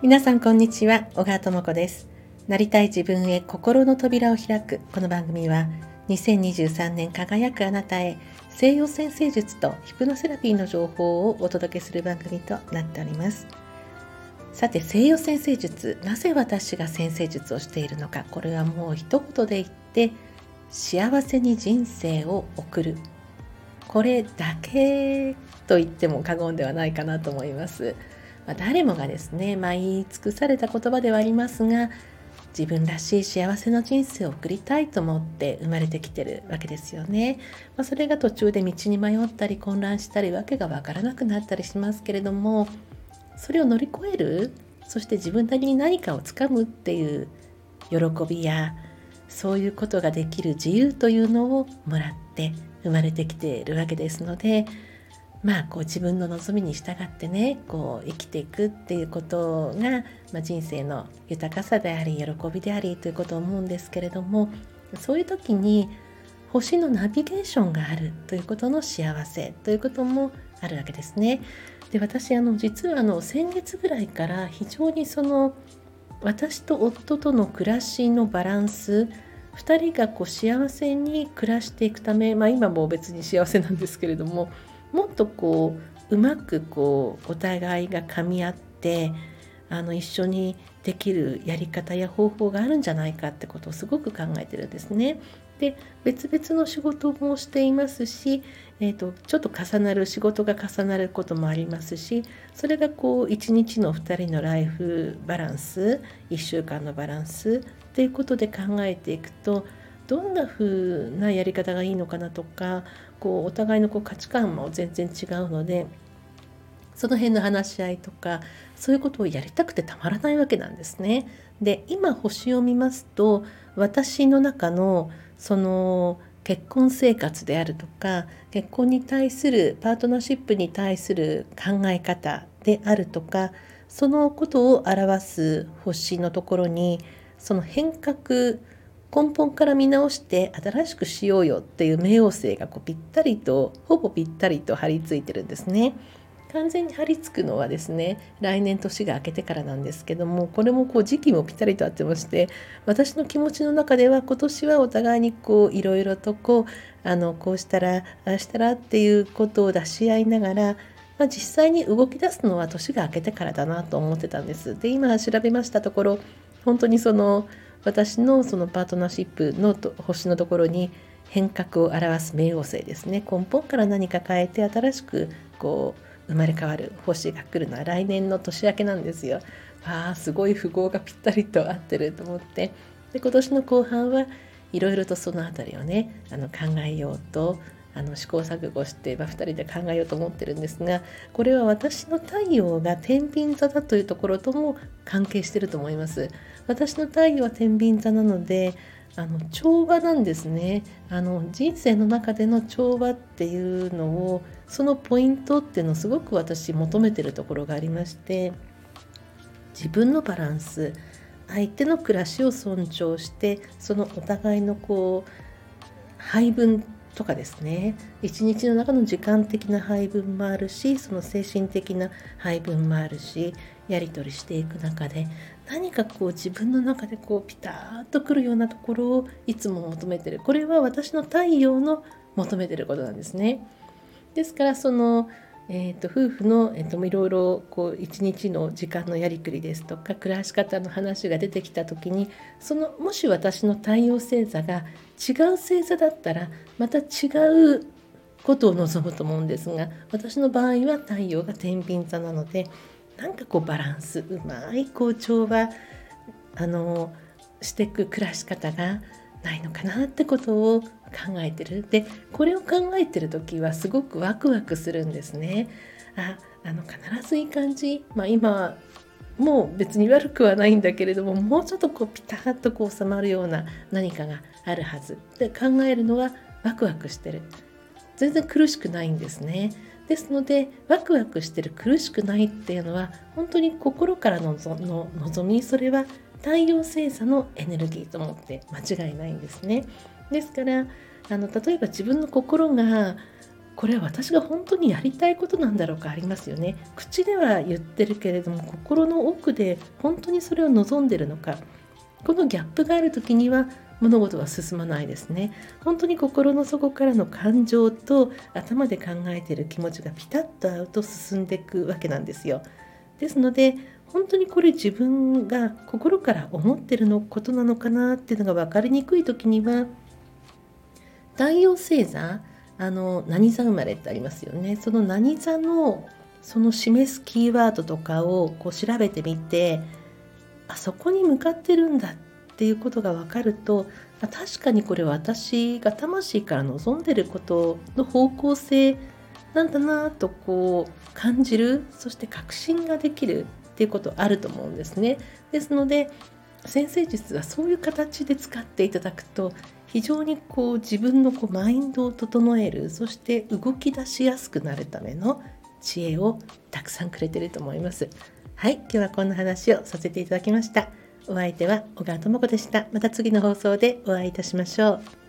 皆さんこんにちは。小川智子です。なりたい自分へ心の扉を開く。この番組は2023年輝くあなたへ西洋先生術とヒプノセラピーの情報をお届けする番組となっております。さて西洋先生術なぜ私が先生術をしているのか。これはもう一言で言って幸せに人生を送る。これだけと言っても過言ではないかなと思いますまあ、誰もがですね、まあ、言い尽くされた言葉ではありますが自分らしい幸せな人生を送りたいと思って生まれてきてるわけですよね。まあ、それが途中で道に迷ったり混乱したりわけがわからなくなったりしますけれどもそれを乗り越えるそして自分なりに何かをつかむっていう喜びやそういうことができる自由というのをもらって生まれてきているわけですのでまあこう自分の望みに従ってねこう生きていくっていうことが、まあ、人生の豊かさであり喜びでありということを思うんですけれどもそういう時に星のナビゲーションがあるということの幸せということもあるわけですね。で私あの実はあの先月ぐらいから非常にその私と夫との暮らしのバランス2人がこう幸せに暮らしていくため、まあ、今も別に幸せなんですけれどももっとこううまくこうお互いが噛み合ってあの一緒にできるやり方や方法があるんじゃないかってことをすごく考えてるんですね。で別々の仕事もしていますし、えーと、ちょっと重なる仕事が重なることもありますしそれがこう一日の2人のライフバランス1週間のバランスっていうことで考えていくとどんな風なやり方がいいのかなとかこうお互いのこう価値観も全然違うのでその辺の話し合いとかそういうことをやりたくてたまらないわけなんですね。で今星を見ますと私の中のその結婚生活であるとか結婚に対するパートナーシップに対する考え方であるとかそのことを表す星のところにその変革根本から見直して新しくしようよっていう冥王星がこうぴったりとほぼぴったりと張り付いてるんですね。完全に張り付くのはですね来年年が明けてからなんですけどもこれもこう時期もぴったりと合ってまして私の気持ちの中では今年はお互いにこういろいろとこうあのこうしたらああしたらっていうことを出し合いながらまあ、実際に動き出すのは年が明けてからだなと思ってたんです。で今調べましたところ本当にその私のそのパートナーシップの星のところに変革を表す冥王星ですね根本から何か変えて新しくこう生まれ変わる星が来るのは来年の年明けなんですよ。ああすごい符号がぴったりと合ってると思ってで今年の後半はいろいろとその辺りをねあの考えようとあの試行錯誤して、まあ、2人で考えようと思ってるんですがこれは私の太陽が天秤座だというところとも関係してると思います。私の太陽は天秤座なのであの調和なんですね。あの人生の中での調和っていうのをそのポイントっていうのをすごく私求めてるところがありまして自分のバランス相手の暮らしを尊重してそのお互いのこう配分とかですね一日の中の時間的な配分もあるしその精神的な配分もあるしやり取りしていく中で何かこう自分の中でこうピタッとくるようなところをいつも求めてるこれは私の太陽の求めてることなんですね。ですからそのえーと、夫婦の、えーと、いろいろこう一日の時間のやりくりですとか暮らし方の話が出てきた時にそのもし私の太陽星座が違う星座だったらまた違うことを望むと思うんですが私の場合は太陽が天秤座なのでなんかこうバランスうまいこう調和あのしていく暮らし方がないのかなってことを考えてるでこれを考えてる時はすごくワクワクするんですね。ああの必ずいい感じ、まあ、今もう別に悪くはないんだけれどももうちょっとこうピタッとこう収まるような何かがあるはずって考えるのはワクワクしてる全然苦しくないんですね。ですのでワクワクしてる苦しくないっていうのは本当に心からのの望みそれは太陽星座のエネルギーと思って間違いないんですね。ですからあの例えば自分の心がこれは私が本当にやりたいことなんだろうかありますよね。口では言ってるけれども心の奥で本当にそれを望んでるのか。このギャップがある時には物事は進まないですね。本当に心の底からの感情と頭で考えている気持ちがピタッと合うと進んでいくわけなんですよ。ですので本当にこれ自分が心から思ってるのことなのかなっていうのが分かりにくい時には太陽星座あの何座生まれってありますよね。その何座のその示すキーワードとかをこう調べてみてあそこに向かってるんだっていうことが分かると確かにこれ私が魂から望んでることの方向性なんだなとこう感じるそして確信ができるっていうことあると思うんですね。ですので先生術はそういう形で使っていただくと非常にこう自分のこうマインドを整えるそして動き出しやすくなるための知恵をたくさんくれてると思います。はい、今日はこんな話をさせていただきました。お相手は小川智子でした。また次の放送でお会いいたしましょう。